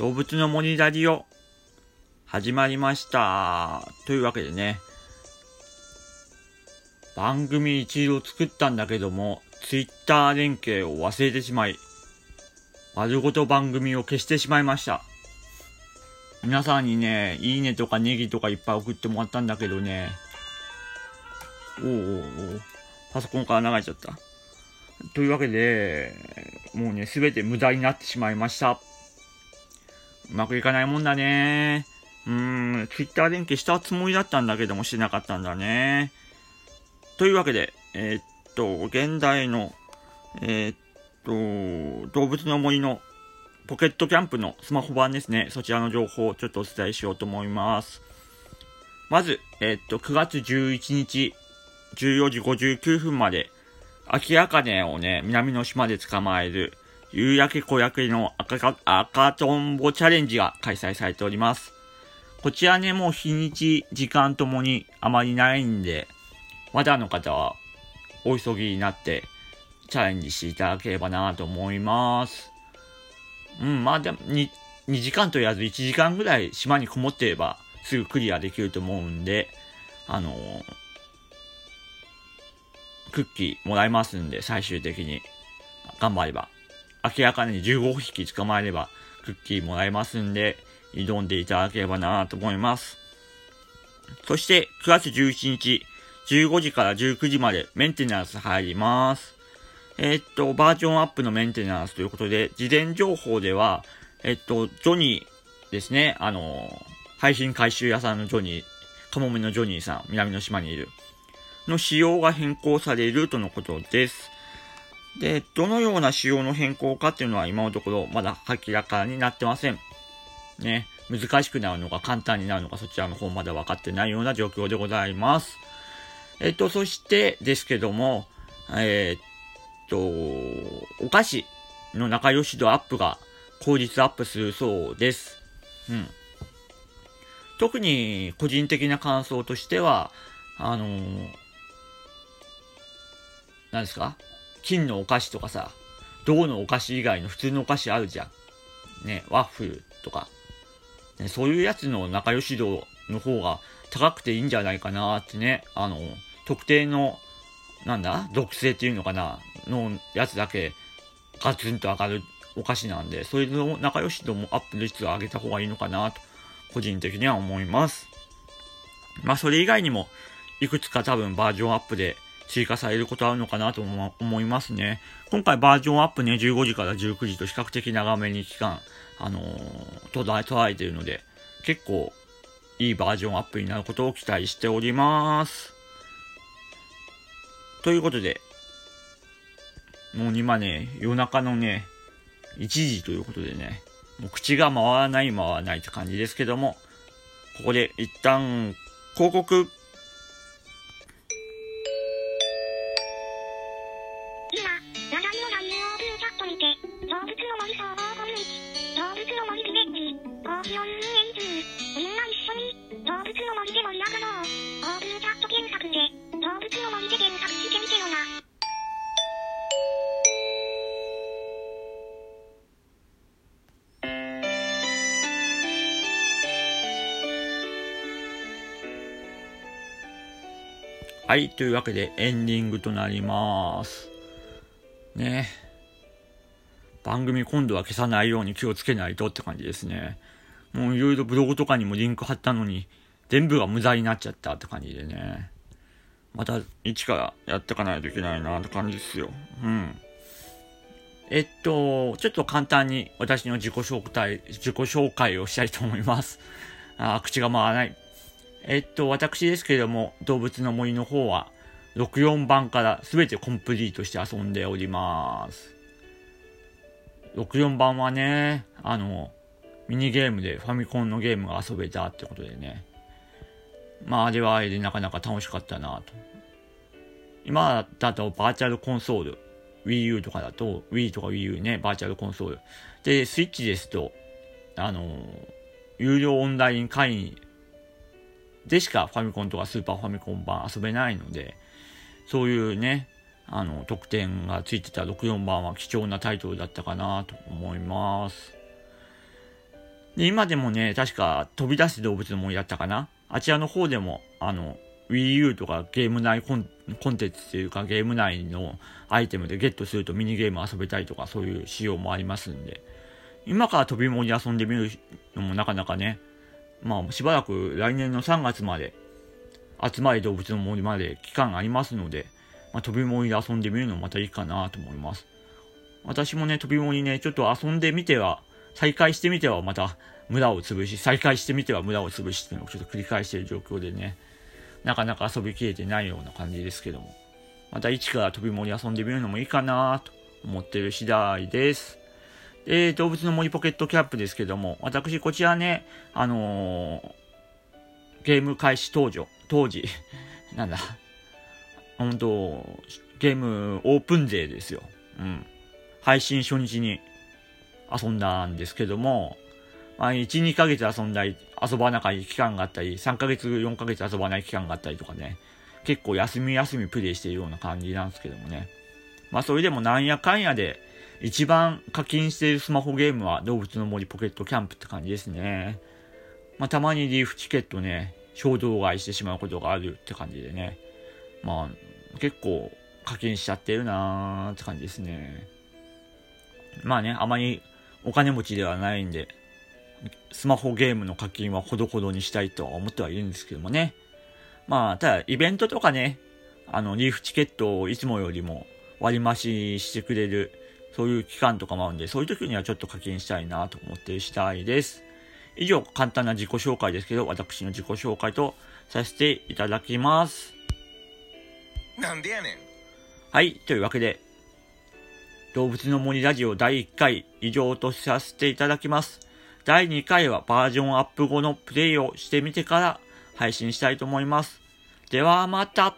動物の森ラジオ、始まりました。というわけでね、番組一度作ったんだけども、ツイッター連携を忘れてしまい、丸ごと番組を消してしまいました。皆さんにね、いいねとかネギとかいっぱい送ってもらったんだけどね、おおおパソコンから流れちゃった。というわけで、もうね、すべて無駄になってしまいました。うまくいかないもんだね。うーん、ツイッター連携したつもりだったんだけどもしてなかったんだね。というわけで、えーっと、現代の、えーっと、動物の森のポケットキャンプのスマホ版ですね。そちらの情報をちょっとお伝えしようと思います。まず、えーっと、9月11日、14時59分まで、秋茜をね、南の島で捕まえる、夕焼け小焼けの赤か赤とんぼチャレンジが開催されております。こちらね、もう日にち、時間ともにあまりないんで、まだの方はお急ぎになってチャレンジしていただければなと思います。うん、まあでも2、2時間と言わず1時間ぐらい島にこもってればすぐクリアできると思うんで、あのークッキーもらえますんで、最終的に。頑張れば。明らかに15匹捕まえれば、クッキーもらえますんで、挑んでいただければなと思います。そして、9月11日、15時から19時までメンテナンス入ります。えーっと、バージョンアップのメンテナンスということで、事前情報では、えっと、ジョニーですね、あの、配信回収屋さんのジョニー、カモメのジョニーさん、南の島にいる。の仕様が変更されるとのことです。で、どのような仕様の変更かっていうのは今のところまだ明らかになってません。ね、難しくなるのか簡単になるのかそちらの方まだ分かってないような状況でございます。えっと、そしてですけども、えーっと、お菓子の仲良し度アップが後日アップするそうです。うん。特に個人的な感想としては、あのー何ですか？金のお菓子とかさ、銅のお菓子以外の普通のお菓子あるじゃん。ね、ワッフルとか。ね、そういうやつの仲良し度の方が高くていいんじゃないかなってね。あの、特定の、なんだ属性っていうのかなのやつだけガツンと上がるお菓子なんで、それの仲良し度もアップ率を上げた方がいいのかなと、個人的には思います。まあ、それ以外にも、いくつか多分バージョンアップで追加されることあるのかなと思思いますね。今回バージョンアップね、15時から19時と比較的長めに期間、あのー、捉え、捉えているので、結構いいバージョンアップになることを期待しております。ということで、もう今ね、夜中のね、1時ということでね、もう口が回らない回らないって感じですけども、ここで一旦広告はい、というわけでエンディングとなります。ね番組今度は消さないように気をつけないとって感じですね。もういろいろブログとかにもリンク貼ったのに、全部が無駄になっちゃったって感じでね。また一からやっていかないといけないなって感じですよ。うん。えっと、ちょっと簡単に私の自己紹介、自己紹介をしたいと思います。あ口が回らない。えっと、私ですけれども、動物の森の方は、64番から全てコンプリートして遊んでおります。64番はね、あの、ミニゲームでファミコンのゲームが遊べたってことでね。まあ、あれはあれでなかなか楽しかったなと。今だとバーチャルコンソール、Wii U とかだと、Wii とか Wii U ね、バーチャルコンソール。で、スイッチですと、あの、有料オンライン会員でしかファミコンとかスーパーファミコン版遊べないので、そういうね、あの、特典がついてた64番は貴重なタイトルだったかなと思います。で、今でもね、確か飛び出す動物の森だったかな？あちらの方でも、あの、Wii U とかゲーム内コンコンテンツっていうかゲーム内のアイテムでゲットするとミニゲーム遊べたりとかそういう仕様もありますんで、今から飛び森遊んでみるのもなかなかね、まあしばらく来年の3月まで集まり動物の森まで期間がありますので、まあ、飛び森で遊んでみるのもまたいいかなと思います。私もね、飛び森ね、ちょっと遊んでみては、再開してみてはまた無駄を潰し、再開してみては無駄を潰しっていうのをちょっと繰り返している状況でね、なかなか遊びきれてないような感じですけども、また一から飛び森遊んでみるのもいいかなと思ってる次第です。で、動物の森ポケットキャップですけども、私こちらね、あのー、ゲーム開始当時、当時、なんだ、本当ゲームオープンデーですよ。うん。配信初日に遊んだんですけども、まあ、1、2ヶ月遊んだり、遊ばなかった期間があったり、3ヶ月、4ヶ月遊ばない期間があったりとかね、結構休み休みプレイしているような感じなんですけどもね。まあ、それでもなんやかんやで、一番課金しているスマホゲームは動物の森ポケットキャンプって感じですね。まあ、たまにリーフチケットね、衝動買いしてしまうことがあるって感じでね。まあ、結構課金しちゃってるなーって感じですね。まあね、あまりお金持ちではないんで、スマホゲームの課金はほどほどにしたいとは思ってはいるんですけどもね。まあ、ただ、イベントとかね、あの、リーフチケットをいつもよりも割増してくれる、そういう期間とかもあるんで、そういう時にはちょっと課金したいなと思ってしたいです。以上、簡単な自己紹介ですけど、私の自己紹介とさせていただきます。なんでやねん。はい、というわけで、動物の森ラジオ第1回以上とさせていただきます。第2回はバージョンアップ後のプレイをしてみてから配信したいと思います。ではまた